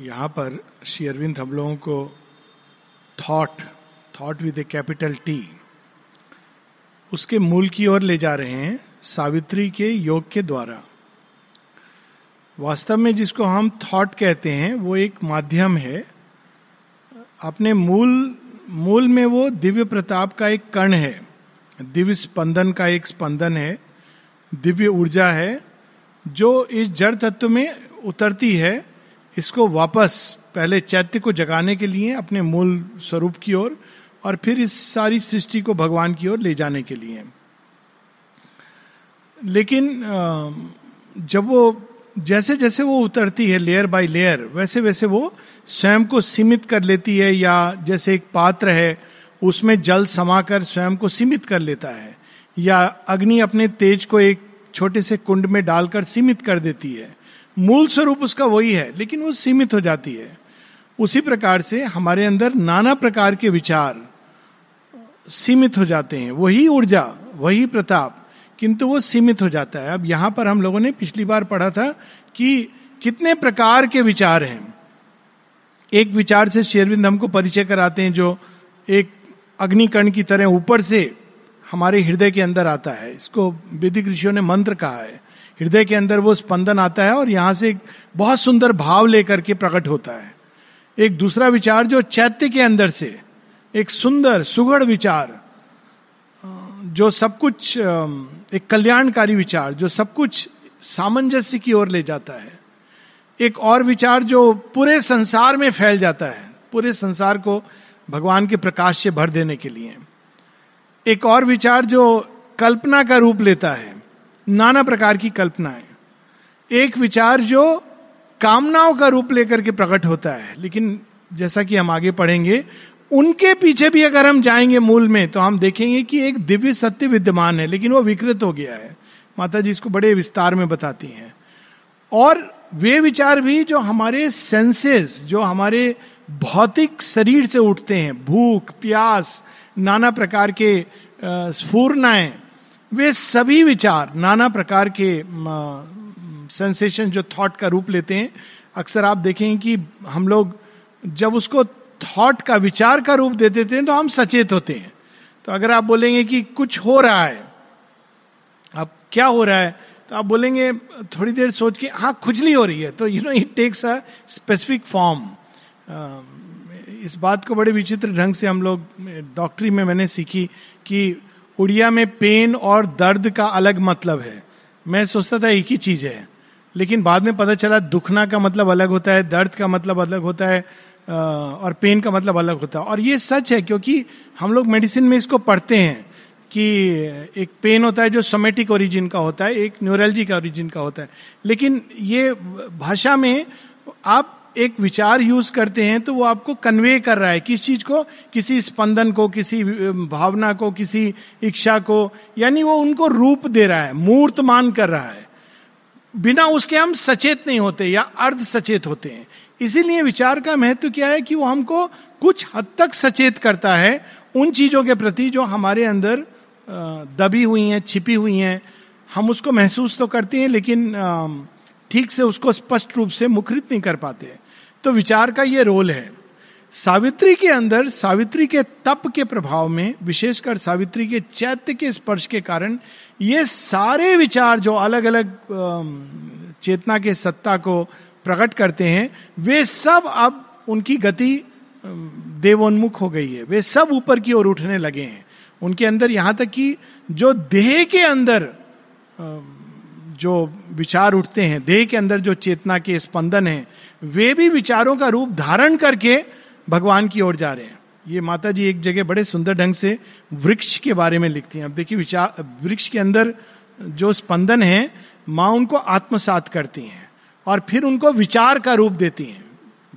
यहाँ पर श्री अरविंद हम लोगों को thought thought with a capital T उसके मूल की ओर ले जा रहे हैं सावित्री के योग के द्वारा। वास्तव में जिसको हम थॉट कहते हैं, वो एक माध्यम है। अपने मूल मूल में वो दिव्य प्रताप का एक कण है, दिव्य स्पंदन का एक स्पंदन है, दिव्य ऊर्जा है, जो इस जड़ तत्व में उतरती है। इसको वापस पहले चैत्य को जगाने के लिए अपने मूल स्वरूप की ओर और, और फिर इस सारी सृष्टि को भगवान की ओर ले जाने के लिए। लेकिन जब वो जैसे जैसे वो उतरती है लेयर बाय लेयर वैसे वैसे वो स्वयं को सीमित कर लेती है या जैसे एक पात्र है उसमें जल समाकर स्वयं को सीमित कर लेता है या अग्नि अपने तेज को एक छोटे से कुंड में डालकर सीमित कर देती है। मूल स्वरूप उसका वही है, लेकिन वो सीमित हो जाती है। उसी प्रकार से हमारे अंदर नाना प्रकार के विचार सीमित हो जाते हैं। वही ऊर्जा, वही प्रताप, किंतु वो सीमित हो जाता है। अब यहाँ पर हम लोगों ने पिछली बार पढ़ा था कि कितने प्रकार के विचार हैं। एक विचार से शेरविंद हमको परिचय कराते हैं जो एक अग्निकर्ण की तरह ऊपर से हमारे हृदय के अंदर आता है। इसको विधिक ऋषियों ने मंत्र कहा है। हृदय के अंदर वो स्पंदन आता है और यहाँ से एक बहुत सुंदर भाव लेकर के प्रकट होता है। एक दूसरा विचार जो चैत्य के अंदर से, एक सुंदर, सुगढ़ विचार, जो सब कुछ एक कल्याणकारी विचार, जो सब कुछ सामंजस्य की ओर ले जाता है। एक और विचार जो पूरे संसार में फैल जाता है, पूरे संसार को भगवान के प्रकाश से भर देने के लिए। एक और विचार जो कल्पना का रूप लेता है नाना प्रकार की कल्पनाएँ। एक विचार जो कामनाओं का रूप लेकर के प्रकट होता है, लेकिन जैसा कि हम आगे पढ़ेंगे, उनके पीछे भी अगर हम जाएँगे मूल में तो हम देखेंगे कि एक दिव्य सत्य विद्यमान है, लेकिन वो विकृत हो गया है। माता जी इसको बड़े विस्तार में बताती हैं। और वे विचार भी जो हमारे सेंसेस जो हमारे भौतिक शरीर से उठते हैं, भूख, प्यास, नाना प्रकार के स्फूर्णाएँ वे सभी विचार, नाना प्रकार के सेंसेशन जो थॉट का रूप लेते हैं, अक्सर आप देखें कि हम लोग जब उसको थॉट का विचार का रूप दे देते हैं तो हम सचेत होते हैं। तो अगर आप बोलेंगे कि कुछ हो रहा है, अब क्या हो रहा है तो आप बोलेंगे, थोड़ी देर सोच के हाँ खुजली हो रही है। तो you know it takes a specific form इस बात को बड़े विचित्र ढंग से हम लोग डॉक्टरी में मैंने सीखी कि उड़िया में पेन और दर्द का अलग मतलब है। मैं सोचता था एक ही चीज़ है, लेकिन बाद में पता चला दुखना का मतलब अलग होता है, दर्द का मतलब अलग होता है और पेन का मतलब अलग होता है। और ये सच है, क्योंकि हम लोग मेडिसिन में इसको पढ़ते हैं कि एक पेन होता है जो सोमेटिक ओरिजिन का होता है, एक न्यूरलजी का ओरिजिन का होता है। लेकिन ये भाषा में आप एक विचार यूज़ करते हैं तो वो आपको कन्वे कर रहा है किस चीज़ को? किसी स्पंदन को, किसी भावना को, किसी इच्छा को, यानी वो उनको रूप दे रहा है, मूर्तमान कर रहा है। बिना उसके हम सचेत नहीं होते या अर्ध सचेत होते हैं। इसीलिए विचार का महत्व क्या है कि वो हमको कुछ हद तक सचेत करता है उन चीज़ों के प्रति जो हमारे अंदर दबी हुई हैं, छिपी हुई हैं। हम उसको महसूस तो करते हैं, लेकिन ठीक से उसको स्पष्ट रूप से मुखरित नहीं कर पाते तो विचार का ये रोल है। सावित्री के अंदर, सावित्री के तप के प्रभाव में, विशेषकर सावित्री के चैत्य के स्पर्श के कारण, ये सारे विचार जो अलग अलग चेतना के सत्ता को प्रकट करते हैं, वे सब अब उनकी गति देवोन्मुख हो गई है। वे सब ऊपर की ओर उठने लगे हैं। उनके अंदर यहाँ तक कि जो देह के अंदर जो विचार उठते हैं, देह के अंदर जो चेतना के स्पंदन है, वे भी विचारों का रूप धारण करके भगवान की ओर जा रहे हैं। ये माता जी एक जगह बड़े सुंदर ढंग से वृक्ष के बारे में लिखती हैं। अब देखिए विचार वृक्ष के अंदर जो स्पंदन है, माँ उनको आत्मसात करती हैं और फिर उनको विचार का रूप देती हैं।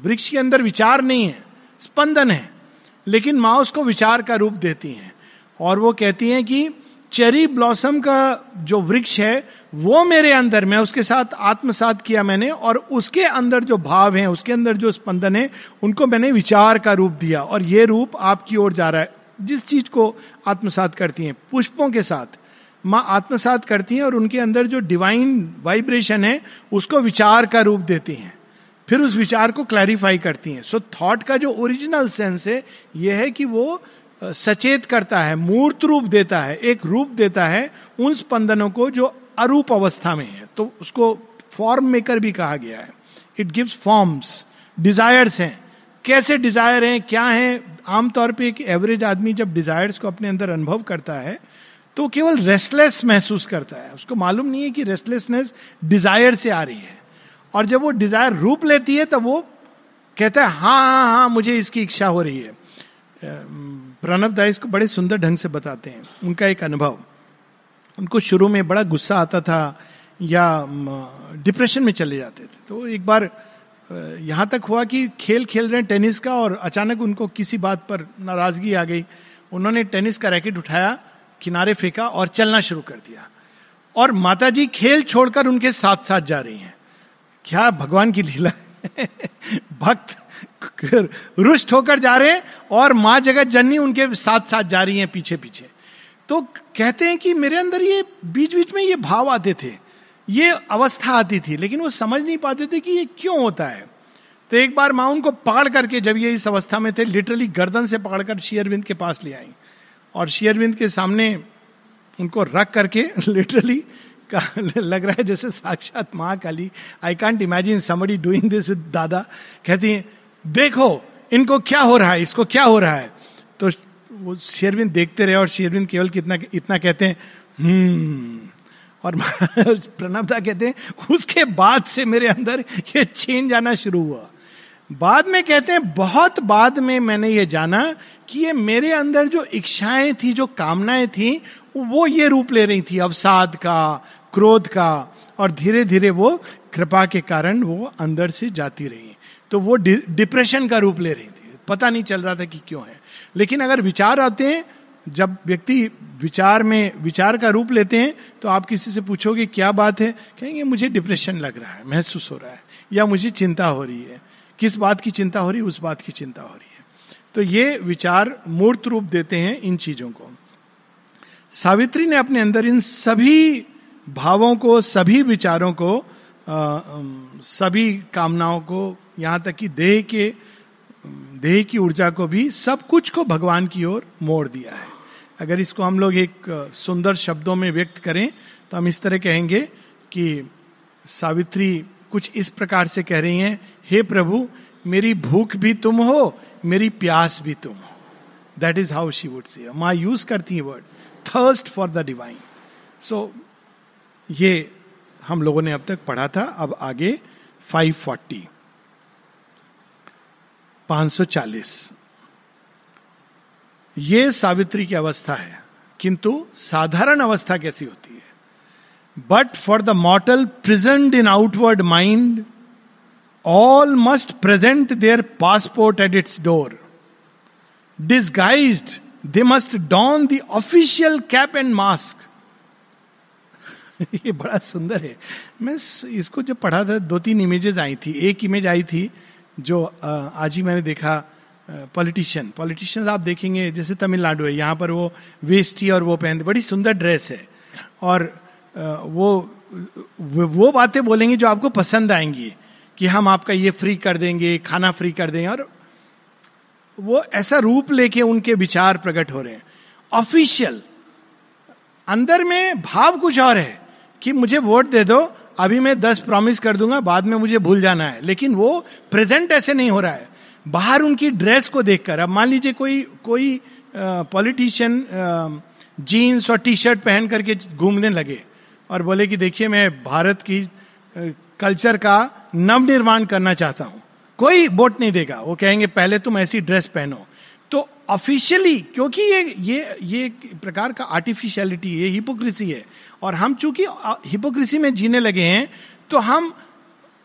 वृक्ष के अंदर विचार नहीं है, स्पंदन है, लेकिन माँ उसको विचार का रूप देती हैं। और वो कहती हैं कि चेरी ब्लॉसम का जो वृक्ष है वो मेरे अंदर, मैं उसके साथ आत्मसात किया मैंने और उसके अंदर जो भाव है, उसके अंदर जो स्पंदन है, उनको मैंने विचार का रूप दिया और ये रूप आपकी ओर जा रहा है। जिस चीज़ को आत्मसात करती हैं, पुष्पों के साथ। माँ आत्मसात करती हैं और उनके अंदर जो डिवाइन वाइब्रेशन है, उसको विचार का रूप देती हैं। फिर उस विचार को क्लैरिफाई करती हैं। सो थॉट का जो ओरिजिनल सेंस है यह है कि वो सचेत करता है, मूर्त रूप देता है, एक रूप देता है उन स्पंदनों को जो अरूप अवस्था में है। तो उसको फॉर्म मेकर भी कहा गया है। इट गिव्स फॉर्म्स डिजायर्स हैं। कैसे डिज़ायर हैं, क्या हैं? आमतौर पे एक एवरेज आदमी जब डिजायर्स को अपने अंदर अनुभव करता है तो केवल रेस्टलेस महसूस करता है। उसको मालूम नहीं है कि रेस्टलेसनेस डिज़ायर से आ रही है। और जब वो डिज़ायर रूप लेती है, तब वो कहता है हाँ हाँ हाँ मुझे इसकी इच्छा हो रही है। प्रणब दास को बड़े सुंदर ढंग से बताते हैं। उनका एक अनुभव। उनको शुरू में बड़ा गुस्सा आता था या डिप्रेशन में चले जाते थे। तो एक बार यहाँ तक हुआ कि खेल खेल रहे हैं टेनिस का और अचानक उनको किसी बात पर नाराज़गी आ गई। उन्होंने टेनिस का रैकेट उठाया, किनारे फेंका और चलना शुरू कर दिया। और माता जी खेल छोड़कर उनके साथ साथ जा रही हैं। क्या भगवान की लीला भक्त रुष्ट होकर जा रहे हैं और माँ जगत जननी उनके साथ साथ जा रही हैं पीछे पीछे तो कहते हैं कि मेरे अंदर ये बीच बीच में ये भाव आते थे। ये अवस्था आती थी, लेकिन वो समझ नहीं पाते थे कि ये क्यों होता है। तो एक बार माँ उनको पकड़ करके जब ये इस अवस्था में थे लिटरली गर्दन से पकड़कर शेयरविंद के पास ले आई। और शेयरविंद के सामने उनको रख करके लिटरली लग रहा है जैसे साक्षात Mahakali I can't imagine somebody doing this with dada. कहती हैं, देखो, इनको क्या हो रहा है? इसको क्या हो रहा है? तो वो शेरविंद देखते रहे और शेरविंद केवल कितना, इतना कहते हैं हम्म और प्रणबदा कहते हैं, उसके बाद से मेरे अंदर ये चेंज आना शुरू हुआ। बाद में कहते हैं, बहुत बाद में मैंने ये जाना कि ये मेरे अंदर जो इच्छाएँ थी, जो कामनाएँ थी, वो ये रूप ले रही थी, अवसाद का, क्रोध का, और धीरे धीरे वो कृपा के कारण वो अंदर से जाती रही। तो वो डिप्रेशन का रूप ले रही थी। पता नहीं चल रहा था कि क्यों है। लेकिन अगर विचार आते हैं जब व्यक्ति विचार में विचार का रूप लेते हैं तो आप किसी से पूछोगे क्या बात है? कहेंगे मुझे डिप्रेशन लग रहा है महसूस हो रहा है या मुझे चिंता हो रही है। किस बात की चिंता हो रही है उस बात की चिंता हो रही है। तो ये विचार मूर्त रूप देते हैं इन चीज़ों को। सावित्री ने अपने अंदर इन सभी भावों को सभी विचारों को आ, सभी कामनाओं को यहाँ तक कि देह के देह की ऊर्जा को भी सब कुछ को भगवान की ओर मोड़ दिया है। अगर इसको हम लोग एक सुंदर शब्दों में व्यक्त करें तो हम इस तरह कहेंगे कि सावित्री कुछ इस प्रकार से कह रही हैं, हे प्रभु, मेरी भूख भी तुम हो, मेरी प्यास भी तुम हो। That is how she would say माँ यूज़ करती है word thirst for the divine so ये हम लोगों ने अब तक पढ़ा था, अब आगे 540 540 ये सावित्री की अवस्था है, किंतु साधारण अवस्था कैसी होती है? But for the mortal present in outward mind all must present their passport at its door disguise they must don the official cap and mask ये बड़ा सुंदर है। मैं इसको जब पढ़ा था दो तीन इमेजेस आई थी, एक इमेज आई थी जो आज ही मैंने देखा पॉलिटिशियन पॉलिटिशियन आप देखेंगे, जैसे तमिलनाडु है, यहाँ पर वो वेस्टी और वो पहनते, बड़ी सुंदर ड्रेस है। और वो वो बातें बोलेंगे जो आपको पसंद आएँगी, कि हम आपका ये फ्री कर देंगे, खाना फ्री कर देंगे। और वो ऐसा रूप लेके उनके विचार प्रकट हो रहे हैं। ऑफिशियल अंदर में भाव कुछ और है, कि मुझे वोट दे दो अभी मैं दस प्रॉमिस कर दूँगा, बाद में मुझे भूल जाना है। लेकिन वो प्रेजेंट ऐसे नहीं हो रहा है। बाहर उनकी ड्रेस को देखकर, अब मान लीजिए कोई कोई पॉलिटिशियन जीन्स और टी शर्ट पहन करके घूमने लगे और बोले कि देखिए, मैं भारत की कल्चर का नव निर्माण करना चाहता हूँ। कोई वोट नहीं देगा। वो कहेंगे, पहले तुम ऐसी ड्रेस पहनो। तो ऑफिशियली क्योंकि ये ये ये प्रकार का आर्टिफिशियलिटी ये हिपोक्रेसी है और हम चूँकि हिपोक्रेसी में जीने लगे हैं तो हम,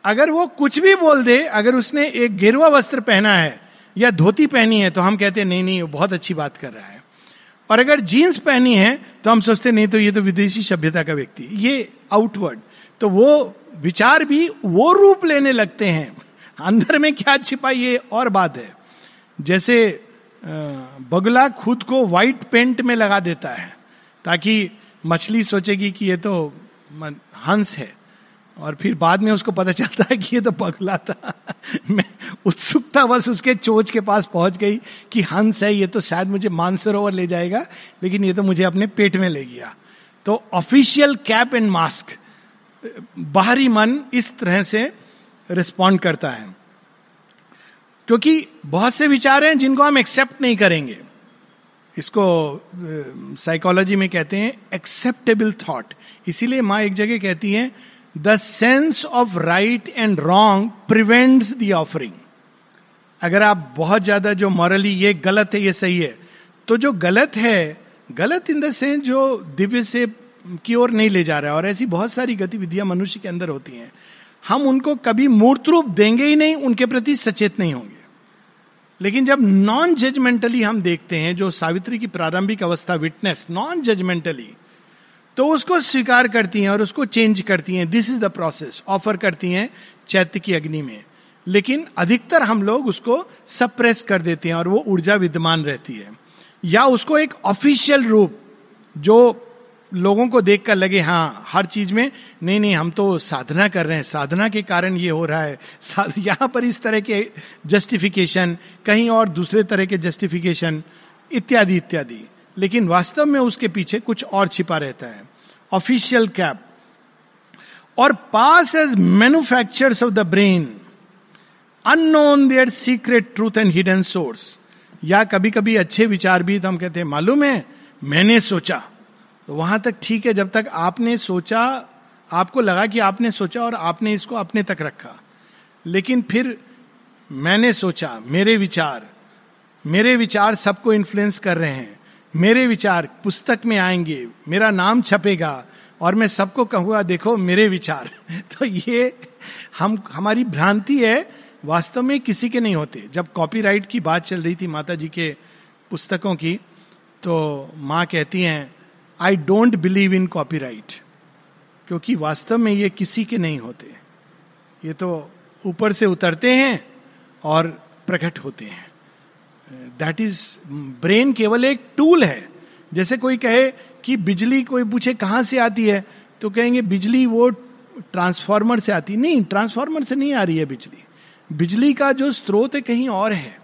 अगर वो कुछ भी बोल दे, अगर उसने एक गिरवा वस्त्र पहना है, या धोती पहनी है तो हम कहते हैं, नहीं नहीं, वो बहुत अच्छी बात कर रहा है। और अगर जीन्स पहनी है तो हम सोचते नहीं तो ये तो विदेशी सभ्यता का व्यक्ति ये आउटवर्ड तो वो विचार भी वो रूप लेने लगते हैं। अंदर में क्या छिपा ये और बात है। जैसे बगला खुद को व्हाइट पेंट में लगा देता है, ताकि मछली सोचेगी कि ये तो हंस है। और फिर बाद में उसको पता चलता है कि ये तो पगला था मैं उत्सुकता बस उसके चोच के पास पहुँच गई कि हंस है, ये तो शायद मुझे मानसरोवर ले जाएगा, लेकिन ये तो मुझे अपने पेट में ले गया। तो ऑफिशियल कैप एंड मास्क बाहरी मन इस तरह से रिस्पॉन्ड करता है। क्योंकि बहुत से विचार हैं जिनको हम एक्सेप्ट नहीं करेंगे। इसको साइकोलॉजी में कहते हैं एक्सेप्टेबल थॉट इसीलिए माँ एक जगह कहती है the sense of right and wrong prevents the offering अगर आप बहुत ज़्यादा जो मॉरली ये गलत है, ये सही है तो जो गलत है, गलत इन द सेंस जो दिव्य से की ओर नहीं ले जा रहा है, और ऐसी बहुत सारी गतिविधियाँ मनुष्य के अंदर होती हैं, हम उनको कभी मूर्त रूप देंगे ही नहीं, उनके प्रति सचेत नहीं होंगे। लेकिन जब नॉन जजमेंटली हम देखते हैं, जो सावित्री की प्रारंभिक अवस्था विटनेस नॉन जजमेंटली तो उसको स्वीकार करती हैं और उसको चेंज करती हैं। This is the process offer करती हैं चैत्य की अग्नि में। लेकिन अधिकतर हम लोग उसको सप्रेस कर देते हैं और वो ऊर्जा विद्यमान रहती है। या उसको एक ऑफिशियल रूप, जो लोगों को देखकर लगे हाँ हर चीज़ में, नहीं नहीं, हम तो साधना कर रहे हैं। साधना के कारण ये हो रहा है। यहाँ पर इस तरह के जस्टिफिकेशन कहीं और दूसरे तरह के जस्टिफिकेशन इत्यादि इत्यादि। लेकिन वास्तव में उसके पीछे कुछ और छिपा रहता है। ऑफिशियल कैप और pass as manufactures of the brain unknown their secret truth and hidden source या कभी कभी अच्छे विचार भी तो हम कहते हैं, मालूम है? मैंने सोचा। तो वहाँ तक ठीक है जब तक आपने सोचा, आपको लगा कि आपने सोचा और आपने इसको अपने तक रखा। लेकिन फिर मैंने सोचा, मेरे विचार मेरे विचार सबको इन्फ्लुएंस कर रहे हैं। मेरे विचार पुस्तक में आएँगे, मेरा नाम छपेगा और मैं सबको कहूँगा, देखो, मेरे विचार। तो ये हम, हमारी भ्रांति है, वास्तव में किसी के नहीं होते। जब कॉपीराइट की बात चल रही थी माता जी के पुस्तकों की तो माँ कहती हैं I don't believe in copyright क्योंकि वास्तव में ये किसी के नहीं होते। ये तो ऊपर से उतरते हैं और प्रकट होते हैं। दैट इज़ ब्रेन केवल एक टूल है। जैसे कोई कहे कि बिजली कोई पूछे कहाँ से आती है तो कहेंगे, बिजली वो ट्रांसफार्मर से आती। नहीं ट्रांसफार्मर से नहीं आ रही है बिजली। बिजली का जो स्रोत है कहीं और है,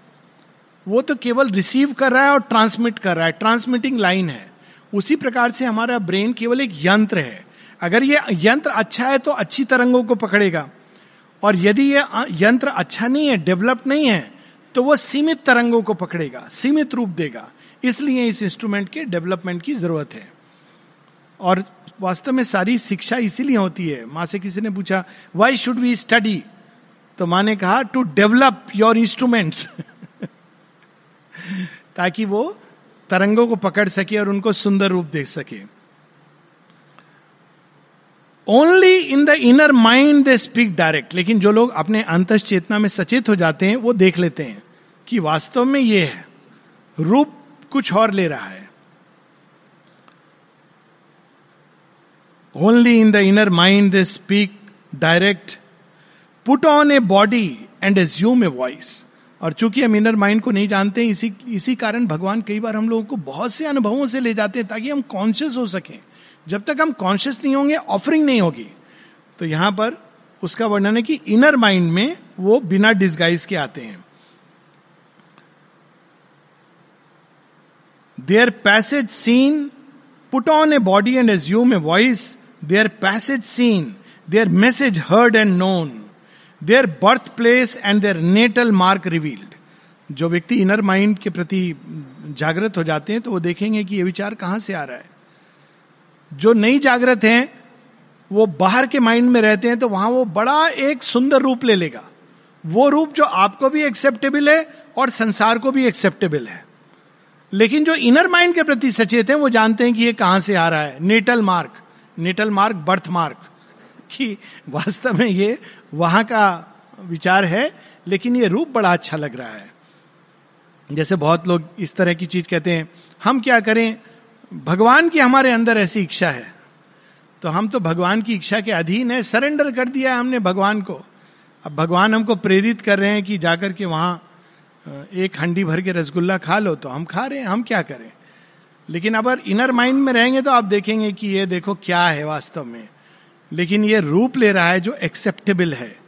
वो तो केवल रिसीव कर रहा है और ट्रांसमिट कर रहा है। ट्रांसमिटिंग लाइन है। उसी प्रकार से हमारा ब्रेन केवल एक यंत्र है। अगर ये यंत्र अच्छा है तो अच्छी तरंगों को पकड़ेगा। और यदि ये यंत्र अच्छा नहीं है डेवलप नहीं है तो वो सीमित तरंगों को पकड़ेगा, सीमित रूप देगा। इसलिए इस इंस्ट्रूमेंट के डेवलपमेंट की ज़रूरत है। और वास्तव में सारी शिक्षा इसीलिए होती है। माँ से किसी ने पूछा वाई शुड वी स्टडी तो माँ ने कहा टू डेवलप योर इंस्ट्रूमेंट्स ताकि वो तरंगों को पकड़ सके और उनको सुंदर रूप देख सके। Only in the inner mind they speak direct लेकिन जो लोग अपने अंत चेतना में सचेत हो जाते हैं, वो देख लेते हैं कि वास्तव में ये है। रूप कुछ और ले रहा है। Only in the inner mind they speak direct put on a body and assume a voice और चूँकि हम इनर माइंड को नहीं जानते, इसी इसी कारण भगवान कई बार हम लोगों को बहुत से अनुभवों से ले जाते हैं ताकि हम कॉन्शियस हो सकें। जब तक हम कॉन्शियस नहीं होंगे ऑफरिंग नहीं होगी। तो यहाँ पर उसका वर्णन है कि इनर माइंड में वो बिना डिस्गाइज के आते हैं। Their passage seen put on a body and assume a voice their passage seen their message heard and known their birth place and their natal mark revealed जो व्यक्ति इनर माइंड के प्रति जागृत हो जाते हैं तो वो देखेंगे कि ये विचार कहाँ से आ रहा है। जो नहीं जागृत हैं, वो बाहर के माइंड में रहते हैं तो वहाँ वो बड़ा एक सुंदर रूप ले लेगा। वो रूप जो आपको भी एक्सेप्टेबल है और संसार को भी एक्सेप्टेबल है। लेकिन जो इनर माइंड के प्रति सचेत है, वो जानते हैं कि ये कहाँ से आ रहा है। Natal mark natal mark birth mark कि वास्तव में ये वहाँ का विचार है, लेकिन ये रूप बड़ा अच्छा लग रहा है। जैसे बहुत लोग इस तरह की चीज़ कहते हैं, हम क्या करें? भगवान की हमारे अंदर ऐसी इच्छा है। तो हम तो भगवान की इच्छा के अधीन है, सरेंडर कर दिया है हमने भगवान को। अब भगवान हमको प्रेरित कर रहे हैं कि जाकर के वहाँ एक हंडी भर के रसगुल्ला खा लो तो हम खा रहे हैं, हम क्या करें? लेकिन अगर इनर माइंड में रहेंगे तो आप देखेंगे कि ये देखो क्या है वास्तव में। लेकिन ये रूप ले रहा है जो एक्सेप्टेबल है।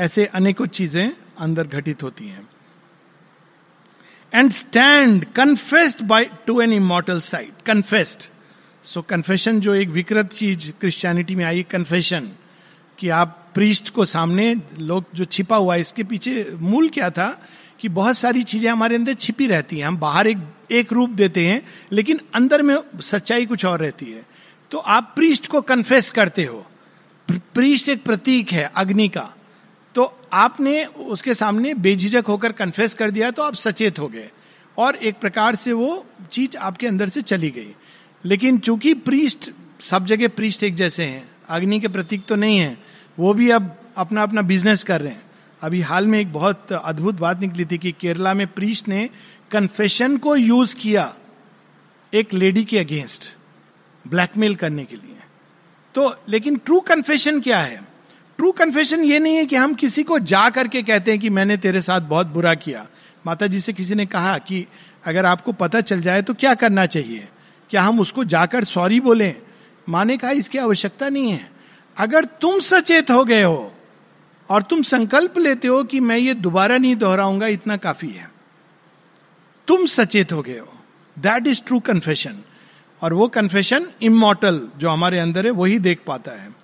ऐसे अनेकों चीज़ें अंदर घटित होती हैं। And stand confessed by to an immortal sight confessed so confession जो एक विकृत चीज़ क्रिश्चियनिटी में आई कन्फेशन कि आप प्रीस्ट को सामने लोग जो छिपा हुआ है, इसके पीछे मूल क्या था? कि बहुत सारी चीज़ें हमारे अंदर छिपी रहती हैं। हम बाहर एक एक रूप देते हैं, लेकिन अंदर में सच्चाई कुछ और रहती है। तो आप प्रीस्ट को कन्फेस करते हो। प्रीस्ट एक प्रतीक है, अग्नि का। तो आपने उसके सामने बेझिझक होकर कन्फेस कर दिया तो आप सचेत हो गए। और एक प्रकार से वो चीज़ आपके अंदर से चली गई। लेकिन चूँकि प्रीस्ट, सब जगह प्रीस्ट एक जैसे हैं, अग्नि के प्रतीक तो नहीं है, वो भी अब अपना अपना बिज़नेस कर रहे हैं। अभी हाल में एक बहुत अद्भुत बात निकली थी कि केरला में प्रीस्ट ने कन्फेशन को यूज़ किया एक लेडी के अगेंस्ट ब्लैकमेल करने के लिए। तो लेकिन ट्रू कन्फेशन क्या है? ट्रू कन्फेशन ये नहीं है कि हम किसी को जा करके कहते हैं कि मैंने तेरे साथ बहुत बुरा किया। माता जी से किसी ने कहा कि अगर आपको पता चल जाए तो क्या करना चाहिए? क्या हम उसको जाकर सॉरी बोले? माँ ने कहा, इसकी आवश्यकता नहीं है। अगर तुम सचेत हो गए हो और तुम संकल्प लेते हो कि मैं ये दोबारा नहीं दोहराऊँगा, इतना काफ़ी है। तुम सचेत हो गए हो। दैट इज़ ट्रू कन्फेशन और वो कन्फेशन इमोटल जो हमारे अंदर है, वही देख पाता है।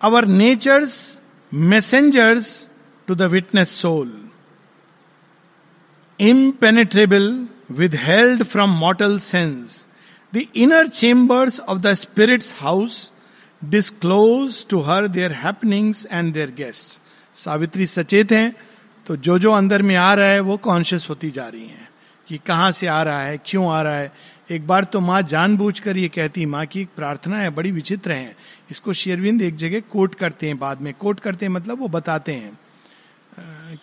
Our nature's messengers to the witness soul withheld from mortal sense the inner chambers of the spirit's house disclose to her their happenings and their guest Savitri सचेत हैं तो जो जो अंदर में आ रहा है, वो कॉन्शियस होती जा रही हैं। कि कहाँ से आ रहा है, क्यों आ रहा है। एक बार तो माँ जानबूझकर ये कहती, माँ की एक प्रार्थना है, बड़ी विचित्र है। इसको शेरविंद एक जगह कोट करते हैं बाद में। कोट करते हैं मतलब वो बताते हैं।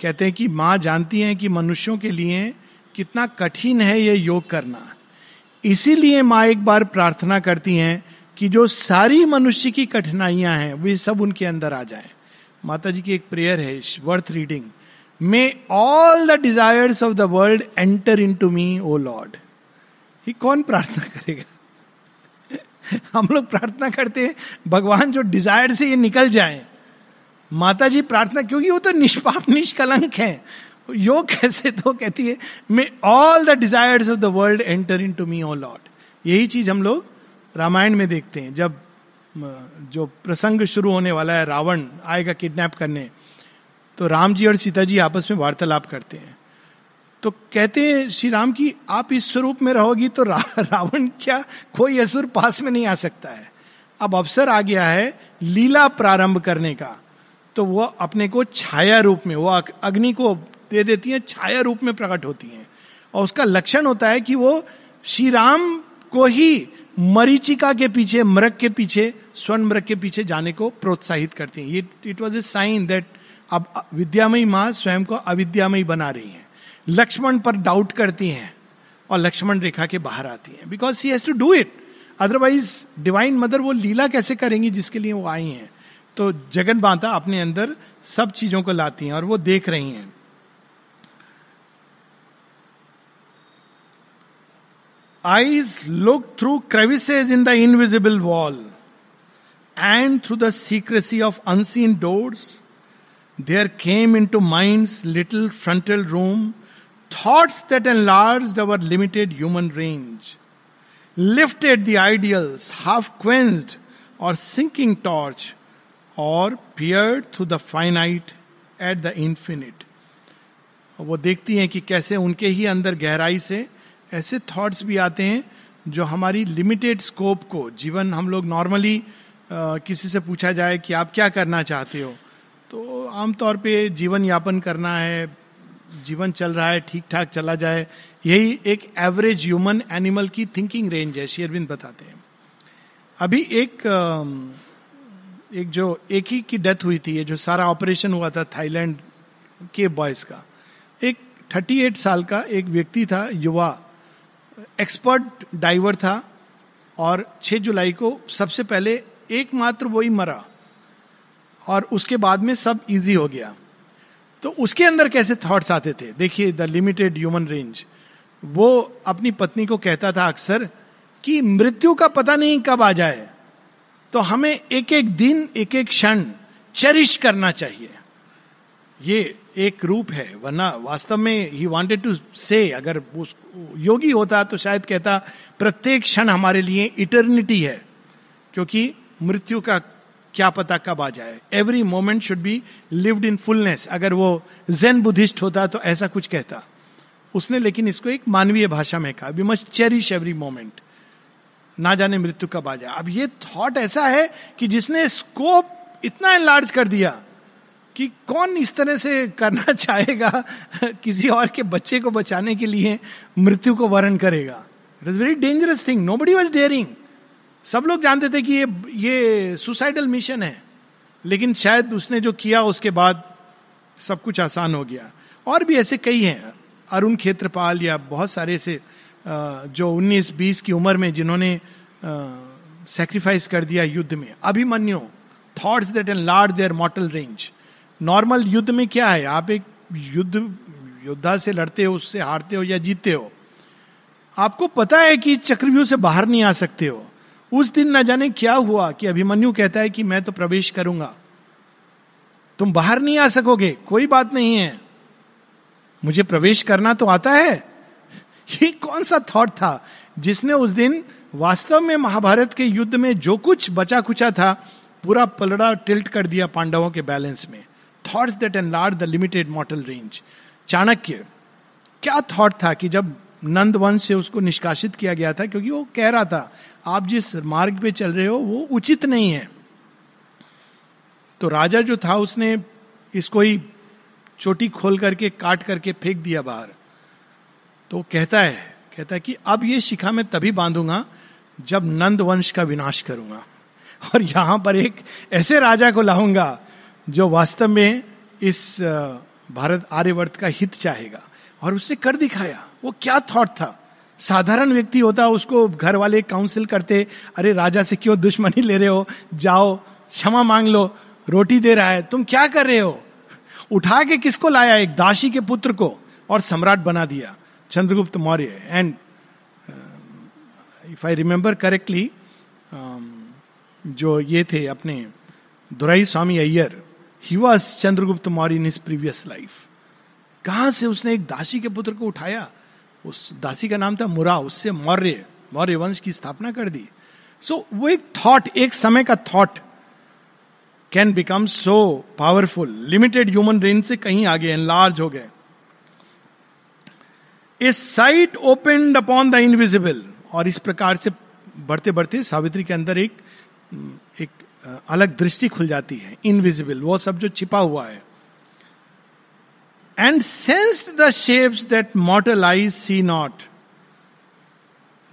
कहते हैं कि माँ जानती हैं कि मनुष्यों के लिए कितना कठिन है ये योग करना। इसीलिए माँ एक बार प्रार्थना करती हैं कि जो सारी मनुष्य की कठिनाइयाँ हैं, वे सब उनके अंदर आ जाए। माता जी की एक प्रेयर है worth reading may all the desires of the world enter into me O Lord ये कौन प्रार्थना करेगा? हम लोग प्रार्थना करते हैं, भगवान जो डिज़ायर से ये निकल जाए। माता जी प्रार्थना, क्योंकि वो तो निष्पाप, निष्कलंक है। योग कैसे तो कहती है may all the desires of the world enter into me O Lord यही चीज़ हम लोग रामायण में देखते हैं, जब जो प्रसंग शुरू होने वाला है, रावण आएगा किडनैप करने। तो राम जी और सीता जी आपस में वार्तालाप करते हैं। तो कहते हैं श्री राम की आप इस स्वरूप में रहोगी तो रा, रावण क्या कोई असुर पास में नहीं आ सकता है। अब अवसर आ गया है लीला प्रारंभ करने का। तो वो अपने को छाया रूप में वो अग्नि को दे देती है छाया रूप में प्रकट होती है। और उसका लक्षण होता है कि वो श्री राम को ही मरीचिका के पीछे मृग के पीछे स्वर्ण मृग के पीछे जाने को प्रोत्साहित करती हैं। It was a sign that अब विद्यामयी माँ स्वयं को अविद्यामयी बना रही हैं। लक्ष्मण पर डाउट करती हैं और लक्ष्मण रेखा के बाहर आती हैं। Because she has to do it otherwise divine mother वो लीला कैसे करेंगी जिसके लिए वो आई हैं? तो जगन माता अपने अंदर सब चीज़ों को लाती हैं और वो देख रही हैं। Eyes look through crevices in the invisible wall and through the secrecy of unseen of there came into mind little frontal room thoughts that enlarge our limited human range lifted the ideals half quenched और sinking torch और peer through the finite at the infinite वो देखती हैं कि कैसे उनके ही अंदर गहराई से ऐसे थॉट्स भी आते हैं जो हमारी लिमिटेड स्कोप को, जीवन हम लोग नॉर्मली किसी से पूछा जाए कि आप क्या करना चाहते हो? तो आमतौर पे जीवन यापन करना है, जीवन चल रहा है ठीक ठाक चला जाए, यही एक एवरेज ह्यूमन एनिमल की थिंकिंग रेंज है शेरविंद बताते हैं। अभी एक एक जो एक ही की डेथ हुई थी, ये जो सारा ऑपरेशन हुआ था थाईलैंड के बॉयज़ का, एक 38 साल का एक व्यक्ति था, युवा एक्सपर्ट डाइवर था, और 6 जुलाई को सबसे पहले एकमात्र वही मरा। और उसके बाद में सब इजी हो गया। तो उसके अंदर कैसे थॉट्स आते थे? देखिए द लिमिटेड ह्यूमन रेंज वो अपनी पत्नी को कहता था अक्सर कि मृत्यु का पता नहीं कब आ जाए तो हमें एक एक दिन एक एक क्षण चेरिश करना चाहिए। ये एक रूप है, वरना वास्तव में ही वांटेड टू से अगर योगी होता तो शायद कहता, प्रत्येक क्षण हमारे लिए इटर्निटी है, क्योंकि मृत्यु का क्या पता कब आ जाए। Every moment should be lived in fullness अगर वो जेन बुद्धिस्ट होता तो ऐसा कुछ कहता। उसने लेकिन इसको एक मानवीय भाषा में कहा। We must cherish every moment ना जाने मृत्यु कब आ जाए। अब ये थॉट ऐसा है कि जिसने स्कोप इतना एनलार्ज कर दिया कि कौन इस तरह से करना चाहेगा किसी और के बच्चे को बचाने के लिए मृत्यु को वर्ण करेगा। It is very dangerous thing nobody was daring सब लोग जानते थे कि ये ये सुसाइडल मिशन है, लेकिन शायद उसने जो किया उसके बाद सब कुछ आसान हो गया। और भी ऐसे कई हैं, अरुण क्षेत्रपाल या बहुत सारे ऐसे जो 19-20 की उम्र में जिन्होंने सेक्रीफाइस कर दिया युद्ध में। Abhimanyu thoughts that enlarge their mortal range normal युद्ध में क्या है? आप एक युद्ध, योद्धा से लड़ते हो, उससे हारते हो या जीतते हो। आपको पता है कि चक्रव्यूह से बाहर नहीं आ सकते हो। उस दिन न जाने क्या हुआ कि अभिमन्यु कहता है कि मैं तो प्रवेश करूँगा। तुम बाहर नहीं आ सकोगे, कोई बात नहीं है। मुझे प्रवेश करना तो आता है। ये कौन सा थॉट था जिसने उस दिन वास्तव में महाभारत के युद्ध में जो कुछ बचा खुचा था, पूरा पलड़ा टिल्ट कर दिया पांडवों के बैलेंस में। Thoughts that enlarge the limited mortal range Chanakya, क्या थॉट था कि जब नंद वंश से उसको निष्कासित किया गया था, क्योंकि वो कह रहा था आप जिस मार्ग पे चल रहे हो, वो उचित नहीं है। तो राजा जो था, उसने इसको ही चोटी खोल करके, काट करके फेंक दिया बाहर। तो कहता है कहता है कि अब ये शिखा मैं तभी बांधूँगा, जब नंद वंश का विनाश करूँगा। और यहाँ पर एक ऐसे राजा को लाऊँगा, जो वास्तव में इस भारत आर्यवर्त का हित चाहेगा। और उसने कर दिखाया। वो क्या थॉट था? साधारण व्यक्ति होता, उसको घर वाले काउंसिल करते, अरे राजा से क्यों दुश्मनी ले रहे हो? जाओ, क्षमा मांग लो, रोटी दे रहा है, तुम क्या कर रहे हो? उठा के किसको लाया? एक दासी के पुत्र को और सम्राट बना दिया। Chandragupta Maurya. And if I remember correctly जो ये थे अपने Durai Swami Iyer he was Chandragupta Maurya in his previous life कहाँ से उसने एक दासी के पुत्र को उठाया? उस दासी का नाम था मुरा उससे मौर्य मौर्य वंश की स्थापना कर दी। सो so, वो एक थॉट एक समय का thought can become so powerful limited human range से कहीं आगे एनलार्ज हो गए। A sight open upon the invisible और इस प्रकार से बढ़ते बढ़ते सावित्री के अंदर एक एक अलग दृष्टि खुल जाती है। इनविजिबल वो सब जो छिपा हुआ है। And sensed the shapes that mortal eyes see not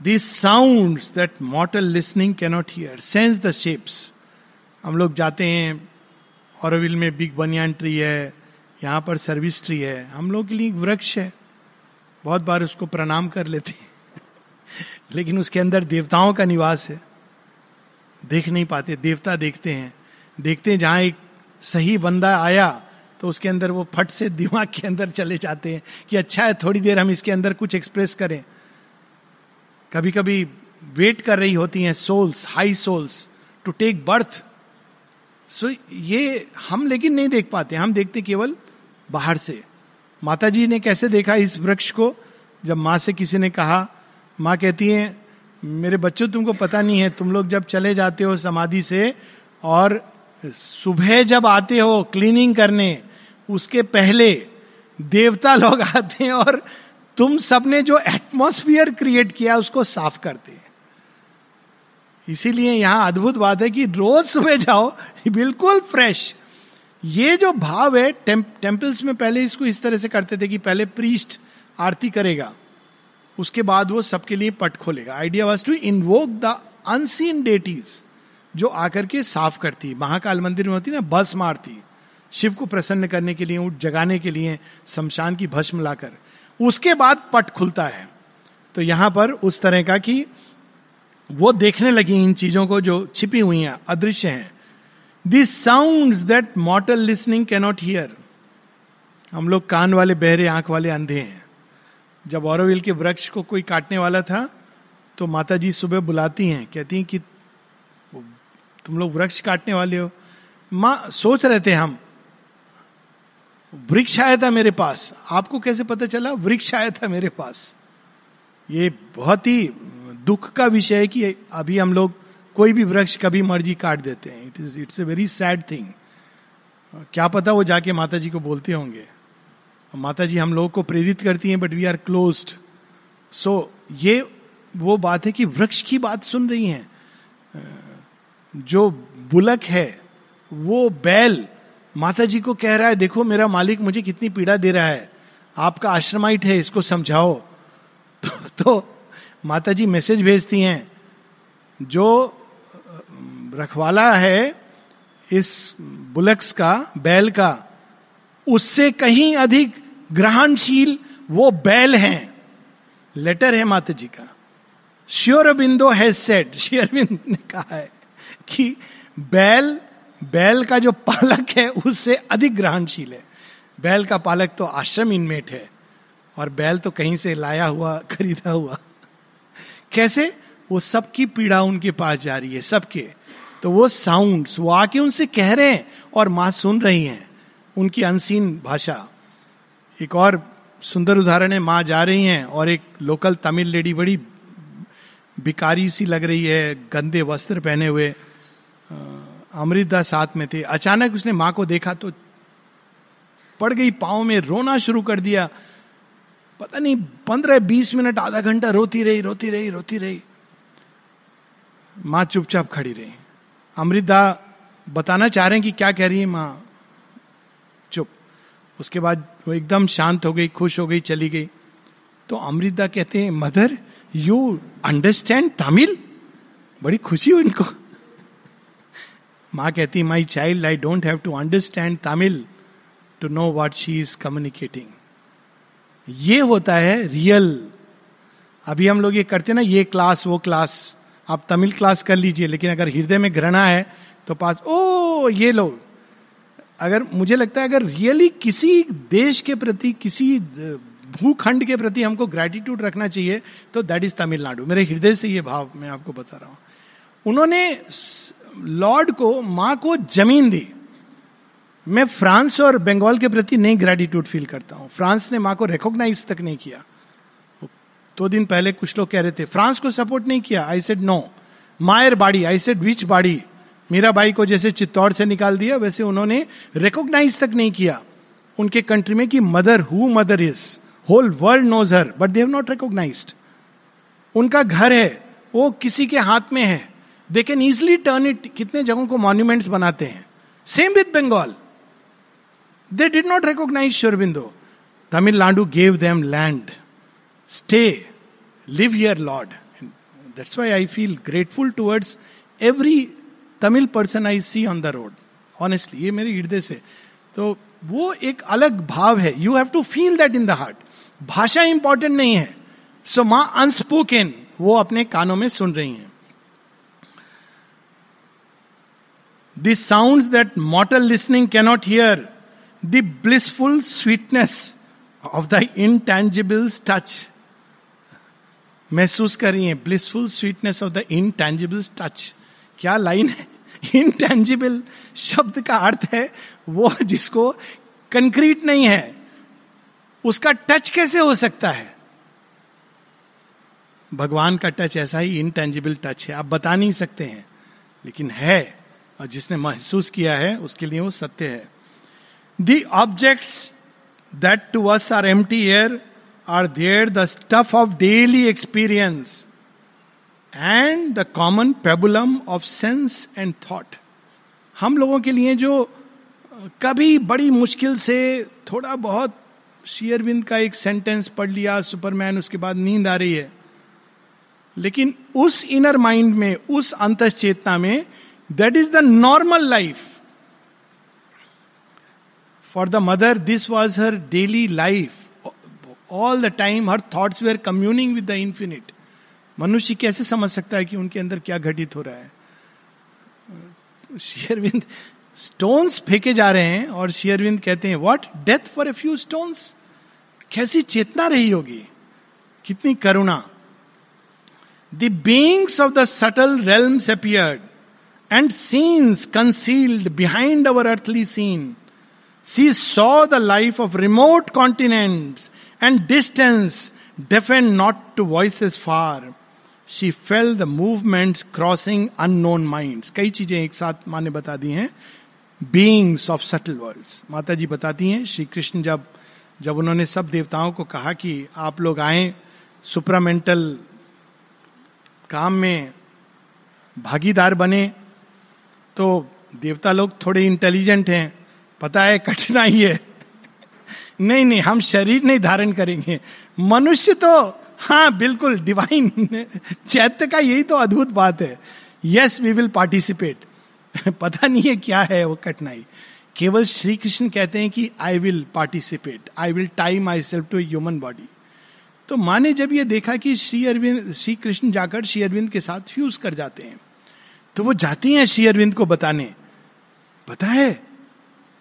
this sound that mortal listening cannot hear sense the shapes हम लोग जाते हैं औरविल में बिग बनियान ट्री है, यहाँ पर सर्विस ट्री है। हम लोग के लिए एक वृक्ष है। बहुत बार उसको प्रणाम कर लेते हैं। लेकिन उसके अंदर देवताओं का निवास है। देख नहीं पाते, देवता देखते हैं। देखते हैं जहाँ एक सही बंदा आया तो उसके अंदर वो फट से दिमाग के अंदर चले जाते हैं कि अच्छा है, थोड़ी देर हम इसके अंदर कुछ एक्सप्रेस करें। कभी कभी वेट कर रही होती हैं souls high souls to take birth so ये हम लेकिन नहीं देख पाते। हम देखते केवल बाहर से। माता जी ने कैसे देखा इस वृक्ष को? जब माँ से किसी ने कहा, माँ कहती है, मेरे बच्चों, तुमको पता नहीं है, तुम लोग जब चले जाते हो समाधि से और सुबह जब आते हो क्लीनिंग करने उसके पहले देवता लोग आते हैं और तुम सबने जो एटमोस्फियर क्रिएट किया उसको साफ़ करते हैं। इसीलिए यहाँ अद्भुत बात है कि रोज सुबह जाओ बिल्कुल फ्रेश ये जो भाव है टेम्प, टेम्पल्स में पहले इसको इस तरह से करते थे कि पहले प्रीस्ट आरती करेगा उसके बाद वो सबके लिए पट खोलेगा। Idea was to invoke the unseen deities जो आकर के साफ़ करती महाकाल मंदिर में होती ना बस मारती शिव को प्रसन्न करने के लिए उठ जगाने के लिए, शमशान की भस्म लाकर। उसके बाद पट खुलता है। तो यहाँ पर उस तरह का कि वो देखने लगी इन चीज़ों को जो छिपी हुई हैं, अदृश्य हैं। This sound that mortal listening cannot hear हम लोग कान वाले, बहरे, आँख वाले अंधे हैं। जब औरविल के वृक्ष को कोई काटने वाला था तो माता जी सुबह बुलाती हैं, कहती हैं कि तुम लोग वृक्ष काटने वाले हो? माँ, सोच रहे थे हम वृक्ष आया था मेरे पास। आपको कैसे पता चला? वृक्ष आया था मेरे पास। ये बहुत ही दुख का विषय है कि अभी हम लोग कोई भी वृक्ष कभी मर्ज़ी काट देते हैं। It is it's a very sad thing क्या पता वो जाके माता जी को बोलते होंगे। माता जी हम लोगों को प्रेरित करती हैं but we are close so ये वो बात है कि वृक्ष की बात सुन रही हैं। जो बुलक है, वो बैल माता जी को कह रहा है देखो मेरा मालिक मुझे कितनी पीड़ा दे रहा है। आपका आश्रमाइट है इसको समझाओ। तो, तो माता जी मैसेज भेजती हैं जो रखवाला है इस बुलक्स का बैल का उससे कहीं अधिक ग्रहणशील वो बैल हैं। लेटर है माता जी का। श्योर बिंदो हैज़ सेड श्योरबिंद ने कहा है कि बैल बैल का जो पालक है, उससे अधिक ग्रहणशील है। बैल का पालक तो आश्रम इनमेट है, और बैल तो कहीं से लाया हुआ, खरीदा हुआ। कैसे? वो सबकी पीड़ा उनके पास जा रही है, सबके। तो वो साउंड्स वो आके उनसे कह रहे हैं, और माँ सुन रही हैं, उनकी अनसीन भाषा। एक और सुंदर उदाहरण है, माँ जा रही हैं, और एक लोकल तमिल लेडी बड़ी बिकारी सी लग रही है, गंदे वस्त्र पहने हुए। अमृता साथ में थे। अचानक उसने माँ को देखा तो पड़ गई पाँव में, रोना शुरू कर दिया। पता नहीं, पंद्रह बीस मिनट, आधा घंटा रोती रही रोती रही रोती रही। माँ चुपचाप खड़ी रही। अमृता बताना चाह रहे हैं कि क्या कह रही है माँ? चुप। उसके बाद वो एकदम शांत हो गई, खुश हो गई, चली गई। तो अमृता कहते हैं, मदर, यू अंडरस्टैंड तमिल? बड़ी खुशी हुई इनको माँ कहती my child I don't have to understand Tamil to know what she is communicating ये होता है रियल अभी हम लोग ये करते ना, ये क्लास वो क्लास आप तमिल क्लास कर लीजिए, लेकिन अगर हृदय में घृणा है तो पास, ओ, ये लोग अगर मुझे लगता है, अगर रियली किसी देश के प्रति, किसी भूखंड के प्रति हमको ग्रेटिट्यूड रखना चाहिए तो दैट इज़ तमिलनाडु मेरे हृदय से ये भाव मैं आपको बता रहा हूँ। उन्होंने लॉर्ड को, माँ को ज़मीन दी। मैं फ्रांस और बंगाल के प्रति नहीं ग्रेटिट्यूड फील करता हूँ। फ्रांस ने माँ को रिकॉग्नाइज तक नहीं किया। दो तो दिन पहले कुछ लोग कह रहे थे, फ्रांस को सपोर्ट नहीं किया? आई सेड नो मायर बाड़ी आई सेड विच बाड़ी? मीरा बाई को जैसे चित्तौड़ से निकाल दिया, वैसे उन्होंने रिकॉग्नाइज तक नहीं किया। उनके कंट्री में कि mother who mother is whole world knows her but they have not recognise उनका घर है, वो किसी के हाथ में है। They can easily turn it कितने जगहों को मॉन्यूमेंट्स बनाते हैं। Same with Bengal they did not recognise Sri Aurobindo Tamil Nadu gave them land stay live yeah lord that's why I feel grateful towards every Tamil person I see on the road honestly ये मेरे हृदय से। तो वो एक अलग भाव है। You have to feel that in the heart भाषा इंपॉर्टेंट नहीं है। सो माँ अनस्पोकन वो अपने कानों में सुन रही हैं। The sound that mortal listening cannot hear the blissful sweetness of the intangible touch महसूस कर रही है blissful sweetness of the intangible touch क्या लाइन है? इनटेंजिबल शब्द का अर्थ है वो जिसको कंक्रीट नहीं है, उसका टच कैसे हो सकता है? भगवान का टच ऐसा ही इनटेंजिबल टच है, आप बता नहीं सकते हैं, लेकिन है। और जिसने महसूस किया है, उसके लिए वो सत्य है। The objects that to us are empty air are there the stuff of daily experience and the common pabulum of sense and thought हम लोगों के लिए जो कभी बड़ी मुश्किल से थोड़ा बहुत शेयरविंद का एक सेंटेंस पढ़ लिया सुपरमैन उसके बाद नींद आ रही है। लेकिन उस इनर माइंड में, उस अंत चेतना में that is the normal life for the mother this was her daily life all the time her thoughts were communing with the infinite मनुष्य कैसे समझ सकता है कि उनके अंदर क्या घटित हो रहा है? शेयरविंद स्टोन्स फेंके जा रहे हैं और शेयरविंद कहते हैं what death for a few stones कैसी चेतना रही होगी? कितनी करुणा. The beings of the subtle realms appeared and scenes concealed behind our earthly scene she saw the life of remote continents and distance defend not to voice far she fell the movement crossing unknown mind कई चीज़ें एक साथ माँ ने बता दी हैं। Beings of subtle world माता जी बताती हैं, श्री कृष्ण जब जब उन्होंने सब देवताओं को कहा कि आप लोग आए सुपरामेंटल काम में, भागीदार बने तो देवता लोग थोड़े इंटेलिजेंट हैं, पता है, कठिनाई है। नहीं नहीं, हम शरीर नहीं धारण करेंगे। मनुष्य तो हाँ बिल्कुल डिवाइन चैत्य का यही तो अद्भुत बात है। यस वी विल पार्टिसिपेट पता नहीं है क्या है वो कठिनाई। केवल श्री कृष्ण कहते हैं कि I will participate I will tie myself to human body तो माँ ने जब ये देखा कि श्री अरविंद श्री कृष्ण जाकर श्री अरविंद के साथ फ्यूज कर जाते हैं तो वो जाती हैं श्री अरविंद को बताने। पता है,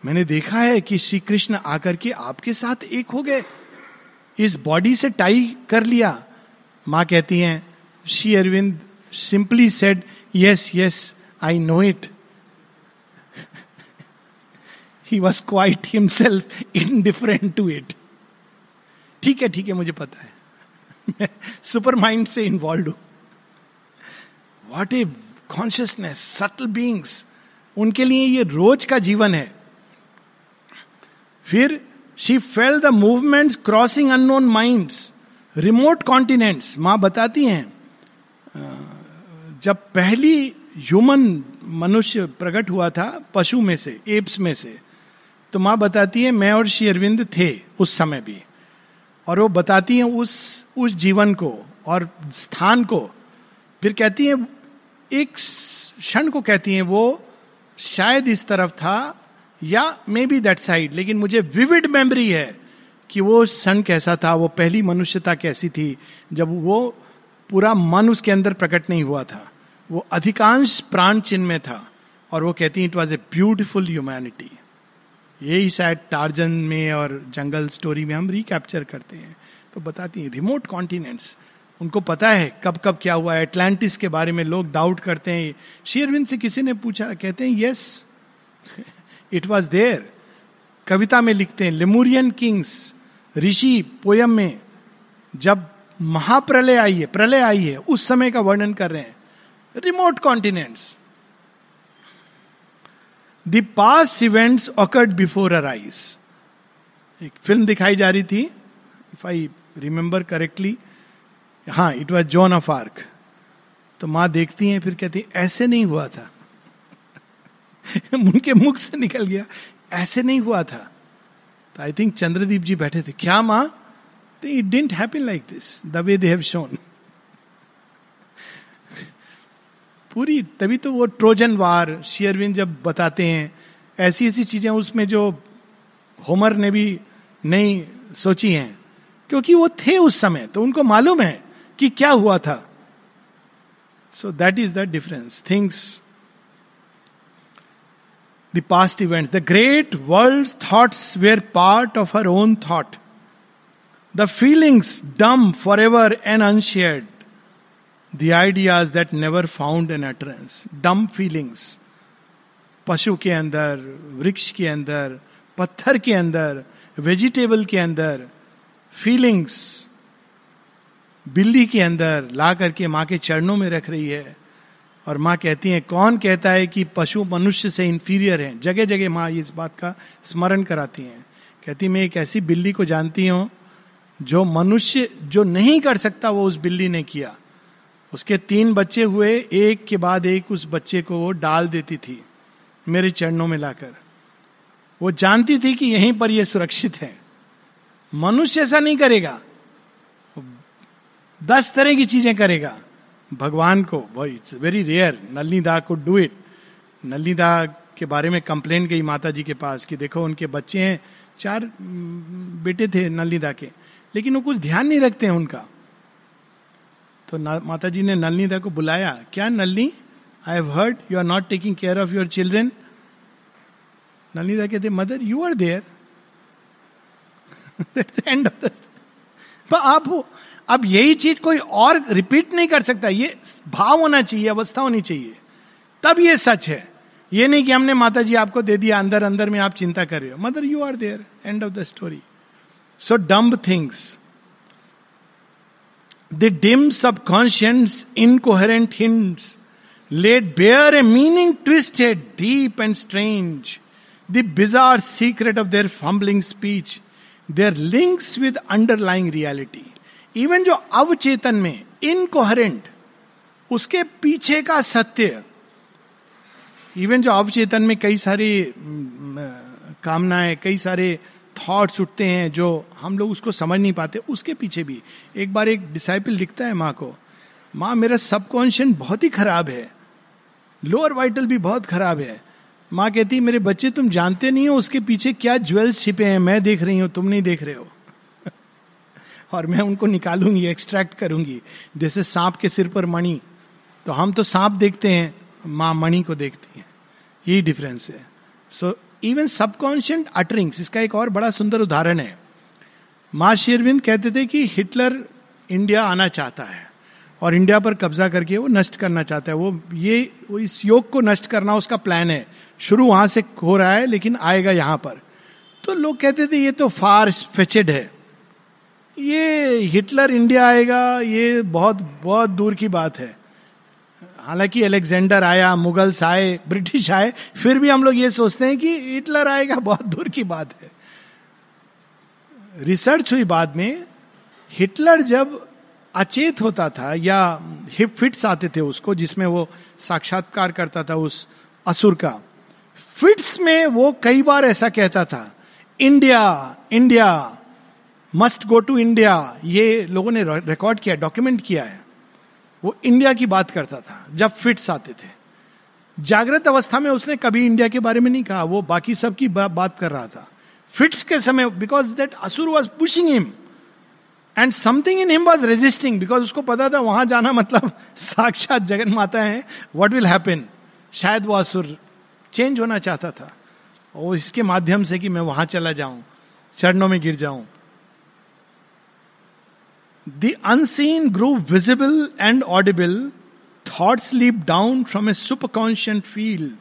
मैंने देखा है कि श्री कृष्ण आकर के आपके साथ एक हो गए। इस बॉडी से टाई कर लिया। माँ कहती हैं, Shri Aurobindo, simply said yes yes I know it he was quite himself indifferent to it ठीक है ठीक है, मुझे पता है। मैं सुपर माइंड से इन्वॉल्व हूँ। What a consciousness subtle beings उनके लिए ये रोज का जीवन है। फिर she felt the movement crossing unknown minds remote continents माँ बताती हैं जब पहली ह्यूमन मनुष्य प्रकट हुआ था, पशु में से एप्स में से तो माँ बताती है, मैं और श्री अरविंद थे उस समय भी। और वो बताती हैं उस उस जीवन को और स्थान को। फिर कहती हैं एक क्षण को कहती हैं वो, शायद इस तरफ़ था, या मे बी दैट साइड लेकिन मुझे विविड मेमोरी है कि वो क्षण कैसा था, वो पहली मनुष्यता कैसी थी, जब वो पूरा मन उसके अंदर प्रकट नहीं हुआ था। वो अधिकांश प्राण चिन्ह में था, और वो कहती it was a beautiful humanity यही शायद टार्जन में और जंगल स्टोरी में हम रिकैप्चर करते हैं। तो बताती हैं रिमोट कॉन्टिनेंट्स उनको पता है कब कब क्या हुआ एटलांटिस के बारे में लोग डाउट करते हैं। शेयरविंद से किसी ने पूछा, कहते हैं यस इट वॉज़ देयर कविता में लिखते हैं लेमूरियन किंग्स ऋषि पोयम में जब महाप्रलय आई है, प्रलय आई है, उस समय का वर्णन कर रहे हैं। Remote continents the past events occurred before our eyes एक फ़िल्म दिखाई जा रही थी इफ़ आई रिमेंबर करेक्टली हाँ it was Joan of Arc तो माँ देखती हैं फिर कहती है, ऐसे नहीं हुआ था। उनके मुख से निकल गया ऐसे नहीं हुआ था। तो आई थिंक चंद्रदीप जी बैठे थे क्या माँ? It didn't happen like this the way they have shown पूरी तभी तो वो ट्रोजन वार शेयरविन जब बताते हैं ऐसी ऐसी चीज़ें उसमें जो होमर ने भी नहीं सोची हैं क्योंकि वो थे उस समय तो उनको मालूम है कि क्या हुआ था? So that is the difference things the past events the great world thoughts were part of her own thought the feelings dumb for ever and unshared the ideas that never found an utterance dumb feelings पशु के अंदर, वृक्ष के अंदर, पत्थर के अंदर vegetable के अंदर फीलिंग्स बिल्ली के अंदर ला करके माँ के चरणों में रख रही है। और माँ कहती है, कौन कहता है कि पशु मनुष्य से इंफीरियर है? जगह जगह माँ इस बात का स्मरण कराती हैं। कहती मैं एक ऐसी बिल्ली को जानती हूँ, जो मनुष्य, जो नहीं कर सकता वो उस बिल्ली ने किया। उसके तीन बच्चे हुए, एक के बाद एक उस बच्चे को वो डाल देती थी मेरे चरणों में लाकर। वो जानती थी कि यहीं पर यह सुरक्षित है। मनुष्य ऐसा नहीं करेगा। दस तरह की चीज़ें करेगा। भगवान को इट्स वेरी रेयर नलनी दा को डू इट नलनी दा के बारे में कंप्लेन गई माता जी के पास कि देखो उनके बच्चे हैं, चार बेटे थे नलनी दा के। लेकिन वो कुछ ध्यान नहीं रखते हैं उनका। तो माता जी ने नलनी दा को बुलाया, क्या Nalini? I have heard you are not taking care of your children नलनीदा कहते, mother you are there end of the आप अब यही चीज़ कोई और रिपीट नहीं कर सकता। ये भाव होना चाहिए, अवस्था होनी चाहिए। तब ये सच है। ये नहीं कि हमने माता जी आपको दे दिया, अंदर अंदर में आप चिंता कर रहे हो। Mother you are there end of the story so dumb things the dim subconscious incoherent hints let bear a meaning twisted deep and strange the bizarre secret of their fumbling speech their links with underlying reality. Even जो अवचेतन में incoherent, उसके पीछे का सत्य। Even जो अवचेतन में कई सारी कामनाएँ, कई सारे थॉट्स उठते हैं जो हम लोग उसको समझ नहीं पाते, उसके पीछे भी। एक बार एक डिसाइपल लिखता है माँ को, माँ, मेरा सबकॉन्शियस बहुत ही खराब है। लोअर वाइटल भी बहुत खराब है। माँ कहती, मेरे बच्चे तुम जानते नहीं हो, उसके पीछे क्या ज्वेल्स छिपे हैं? मैं देख रही हूँ, तुम नहीं देख रहे हो। और मैं उनको निकालूँगी एक्सट्रैक्ट करूँगी। जैसे सांप के सिर पर मणि। तो हम तो सांप देखते हैं, माँ मणि को देखती है। यही डिफरेंस है। सो इवन सबकॉन्शियंट अटरिंग्स इसका एक और बड़ा सुंदर उदाहरण है। माँ शेरविंद कहते थे कि हिटलर इंडिया आना चाहता है। और इंडिया पर कब्जा करके वो नष्ट करना चाहता है। वो ये, वो इस योग को नष्ट करना उसका प्लान है। शुरू वहाँ से हो रहा है, लेकिन आएगा यहाँ पर। तो लोग कहते थे, ये तो फार फेचेड है। ये हिटलर इंडिया आएगा, ये बहुत बहुत दूर की बात है। हालाँकि अलेक्जेंडर आया, मुगल्स आए, ब्रिटिश आए, फिर भी हम लोग ये सोचते हैं कि हिटलर आएगा, बहुत दूर की बात है। रिसर्च हुई बाद में, हिटलर जब अचेत होता था या हिप फिट्स आते थे उसको, जिसमें वो साक्षात्कार करता था उस असुर का। फिट्स में वो कई बार ऐसा कहता था, India India, must go to India. ये लोगों ने रिकॉर्ड किया डॉक्यूमेंट किया है। वो इंडिया की बात करता था, जब फिट्स आते थे। जागृत अवस्था में उसने कभी इंडिया के बारे में नहीं कहा, वो बाकी सब की बात कर रहा था। फिट्स के समय because that asura was pushing him and something in him was resisting because उसको पता था वहाँ जाना मतलब साक्षात जगन माता है वट विल हैपन शायद वो असुर चेंज होना चाहता था और इसके माध्यम से कि मैं वहाँ चला जाऊँ चरणों में गिर जाऊँ The unseen grew visible and audible. Thoughts leaped down from a superconscient field.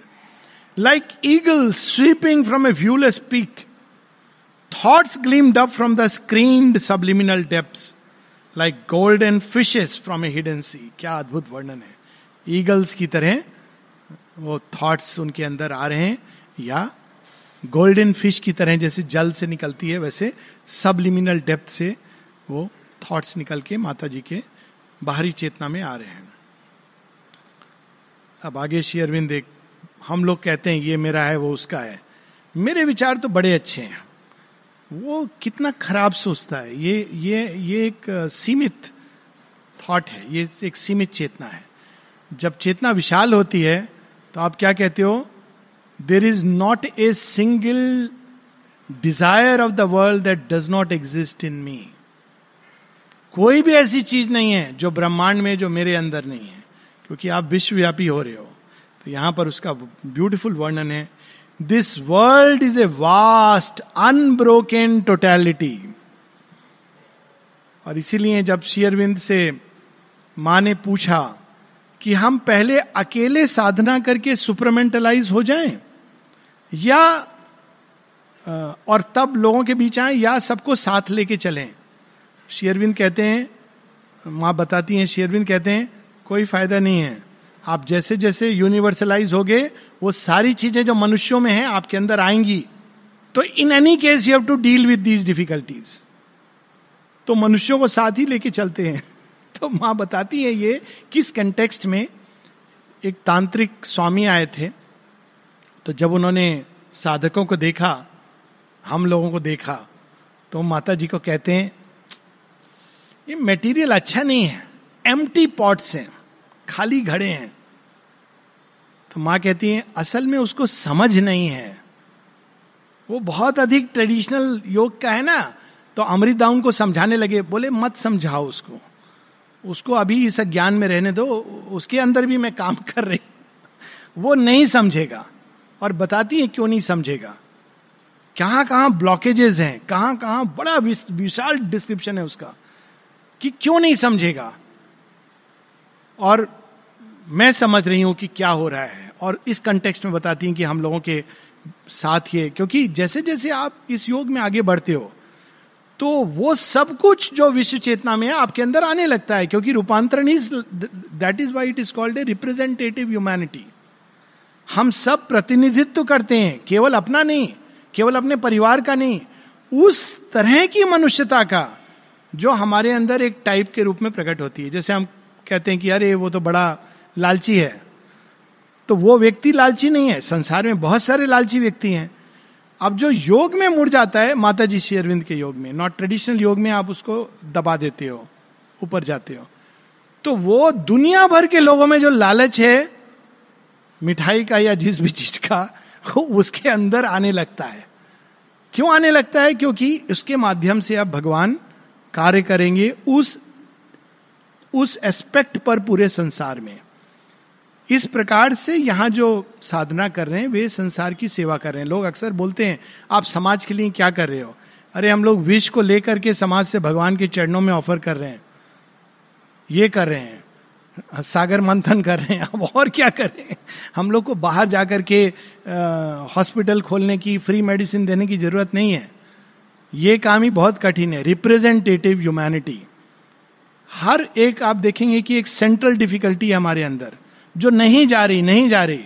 Like eagles sweeping from a viewless peak. Thoughts gleamed up from the screened subliminal depths. Like golden fishes from a hidden sea. क्या अद्भुत वर्णन है eagles की तरह वो thoughts उनके अंदर आ रहे हैं, या गोल्डन फ़िश की तरह जैसे जल से निकलती है, वैसे सबलिमिनल डेप्थ से वो थॉट्स निकल के माता जी के बाहरी चेतना में आ रहे हैं अब आगे श्री अरविंद एक, हम लोग कहते हैं, ये मेरा है, वो उसका है मेरे विचार तो बड़े अच्छे हैं वो कितना खराब सोचता है। ये ये ये एक सीमित थॉट है। ये एक सीमित चेतना है। जब चेतना विशाल होती है तो आप क्या कहते हो? There is not a single desire of the world that does not exist in me कोई भी ऐसी चीज़ नहीं है जो ब्रह्मांड में, जो मेरे अंदर नहीं है। क्योंकि आप विश्वव्यापी हो रहे हो। तो यहाँ पर उसका ब्यूटिफुल वर्णन है। This world is a vast unbroken totality और इसीलिए जब शेयरविंद से माँ ने पूछा कि हम पहले अकेले साधना करके सुपरमेंटलाइज हो जाएँ? या और तब लोगों के बीच आए या सबको साथ लेके चलें? शेयरविंद कहते हैं, माँ बताती हैं, शेयरविंद कहते हैं, कोई फ़ायदा नहीं है। आप जैसे जैसे यूनिवर्सलाइज हो गए वो सारी चीज़ें जो मनुष्यों में हैं, आपके अंदर आएँगी। तो in any case you have to deal with these difficulties तो मनुष्यों को साथ ही लेके चलते हैं। तो माँ बताती है ये, किस कंटेक्स्ट में एक तांत्रिक स्वामी आए थे तो जब उन्होंने साधकों को देखा, हम लोगों को देखा तो माता जी को कहते हैं, ये मटेरियल अच्छा नहीं है एम्प्टी पॉट्स हैं, खाली घड़े हैं तो माँ कहती है, असल में उसको समझ नहीं है। वो बहुत अधिक ट्रेडिशनल योग का है ना तो अमृत दाउन को समझाने लगे, बोले, मत समझाओ उसको। उसको अभी इस ज्ञान में रहने दो, उसके अंदर भी मैं काम कर रही वो नहीं समझेगा और बताती है, क्यों नहीं समझेगा? कहाँ कहाँ ब्लॉकेजेस हैं कहाँ कहाँ बड़ा विशाल डिस्क्रिप्शन है उसका, कि क्यों नहीं समझेगा? और मैं समझ रही हूँ कि क्या हो रहा है। और इस कंटेक्स्ट में बताती हैं कि हम लोगों के साथ ये, क्योंकि जैसे जैसे आप इस योग में आगे बढ़ते हो तो वो सब कुछ जो विश्व चेतना में है, आपके अंदर आने लगता है, क्योंकि रूपांतरण is that is why it is called a representative humanity हम सब प्रतिनिधित्व करते हैं, केवल अपना नहीं, केवल अपने परिवार का नहीं, उस तरह की मनुष्यता का, जो हमारे अंदर एक टाइप के रूप में प्रकट होती है। जैसे हम कहते हैं कि अरे, वो तो बड़ा लालची है। तो वो व्यक्ति लालची नहीं है। संसार में बहुत सारे लालची व्यक्ति हैं। अब जो योग में मुड़ जाता है माता जी श्री अरविंद के योग में नॉट ट्रेडिशनल योग में आप उसको दबा देते हो, ऊपर जाते हो। तो वो दुनिया भर के लोगों में जो लालच है, मिठाई का या जिस भी चीज़ का, वो उसके अंदर आने लगता है। क्यों आने लगता है? क्योंकि उसके माध्यम से आप भगवान कार्य करेंगे उस उस एस्पेक्ट पर पूरे संसार में। इस प्रकार से यहाँ जो साधना कर रहे हैं, वे संसार की सेवा कर रहे हैं। लोग अक्सर बोलते हैं, आप समाज के लिए क्या कर रहे हो? अरे, हम लोग विष को लेकर के समाज से भगवान के चरणों में ऑफ़र कर रहे हैं। ये कर रहे हैं। सागर मंथन कर रहे हैं। अब और क्या कर रहे हैं? हम लोग को बाहर जाकर के हॉस्पिटल खोलने की फ्री मेडिसिन देने की ज़रूरत नहीं है। ये काम ही बहुत कठिन है। रिप्रेजेंटेटिव ह्यूमैनिटी हर एक आप देखेंगे कि एक सेंट्रल डिफिकल्टी है हमारे अंदर। जो नहीं जा रही, नहीं जा रही,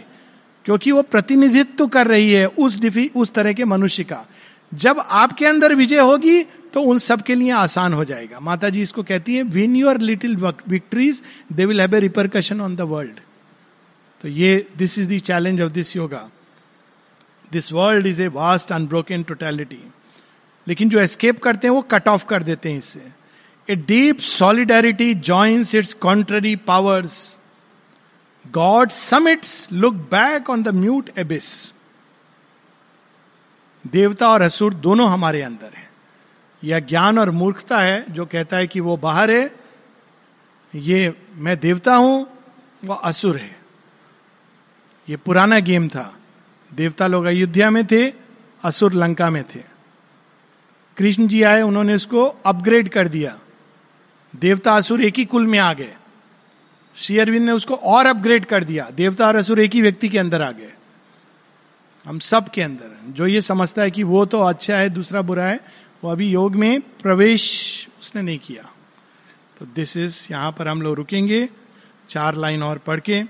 क्योंकि वो प्रतिनिधित्व कर रही है उस डिफी, उस तरह के मनुष्य का। जब आपके अंदर विजय होगी तो उन सब के लिए आसान हो जाएगा। माता जी इसको कहती है win your little victories they will have a repercussion on the world तो ये this is the challenge of this yoga this world is a vast unbroken totality लेकिन जो एस्केप करते हैं, वो कट ऑफ़ कर देते हैं इससे। A deep solidarity joins its contrary powers God summits look back on the mute abyss देवता और असुर दोनों हमारे अंदर है। यह ज्ञान और मूर्खता है जो कहता है कि वो बाहर है। ये मैं देवता हूँ वह असुर है। ये पुराना गेम था। देवता लोग अयोध्या में थे, असुर लंका में थे। कृष्ण जी आए, उन्होंने उसको अपग्रेड कर दिया। देवता असुर एक ही कुल में आ गए। श्री अरविंद ने उसको और अपग्रेड कर दिया। देवता और असुर एक ही व्यक्ति के अंदर आ गए। हम सब के अंदर जो ये समझता है कि वो तो अच्छा है, दूसरा बुरा है, वो अभी योग में प्रवेश उसने नहीं किया। तो दिस इज़ यहाँ पर हम लोग रुकेंगे। चार लाइन और पढ़ के।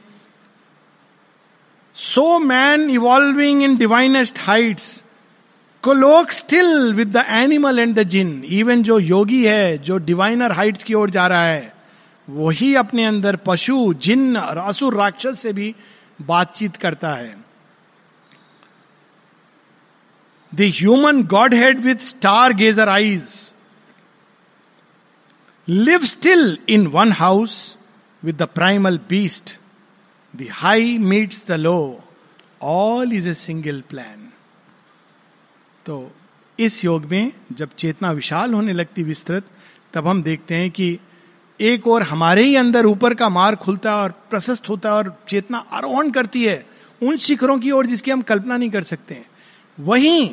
So man evolving in divinest heights colloque still with the animal and the jinn even जो योगी है, जो डिवाइनर हाइट्स की ओर जा रहा है वही अपने अंदर पशु जिन्न और असुर राक्षस से भी बातचीत करता है। The human godhead with star gazer eyes live still in one house with the primal beast the high meets the low all is a single plan तो इस योग में जब चेतना विशाल होने लगती विस्तृत, तब हम देखते हैं कि एक और हमारे ही अंदर ऊपर का मार्ग खुलता है और प्रशस्त होता है और चेतना आरोहण करती है उन शिखरों की ओर जिसकी हम कल्पना नहीं कर सकते वहीं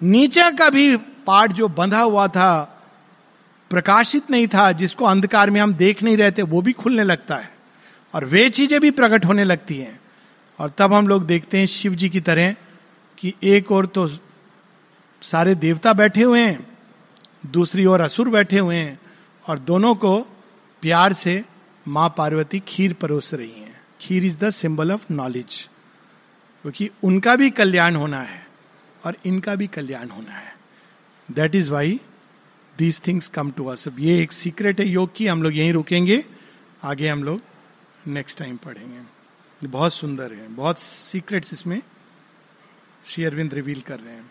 नीचे का भी पार्ट जो बंधा हुआ था, प्रकाशित नहीं था, जिसको अंधकार में हम देख नहीं रहे थे वो भी खुलने लगता है और वे चीज़ें भी प्रकट होने लगती हैं। और तब हम लोग देखते हैं शिव जी की तरह कि एक और तो सारे देवता बैठे हुए हैं, दूसरी ओर असुर बैठे हुए हैं और दोनों को प्यार से माँ पार्वती खीर परोस रही हैं। Kheer is the symbol of knowledge क्योंकि उनका भी कल्याण होना है और इनका भी कल्याण होना है। That is why these things come to us ये एक सीक्रेट है। योग की हम लोग यहीं रुकेंगे। आगे हम लोग नेक्स्ट टाइम पढ़ेंगे। बहुत सुंदर है। बहुत सीक्रेट्स इसमें श्री अरविंद रिवील कर रहे हैं।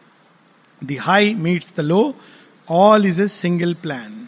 The high meets the low all is a single plan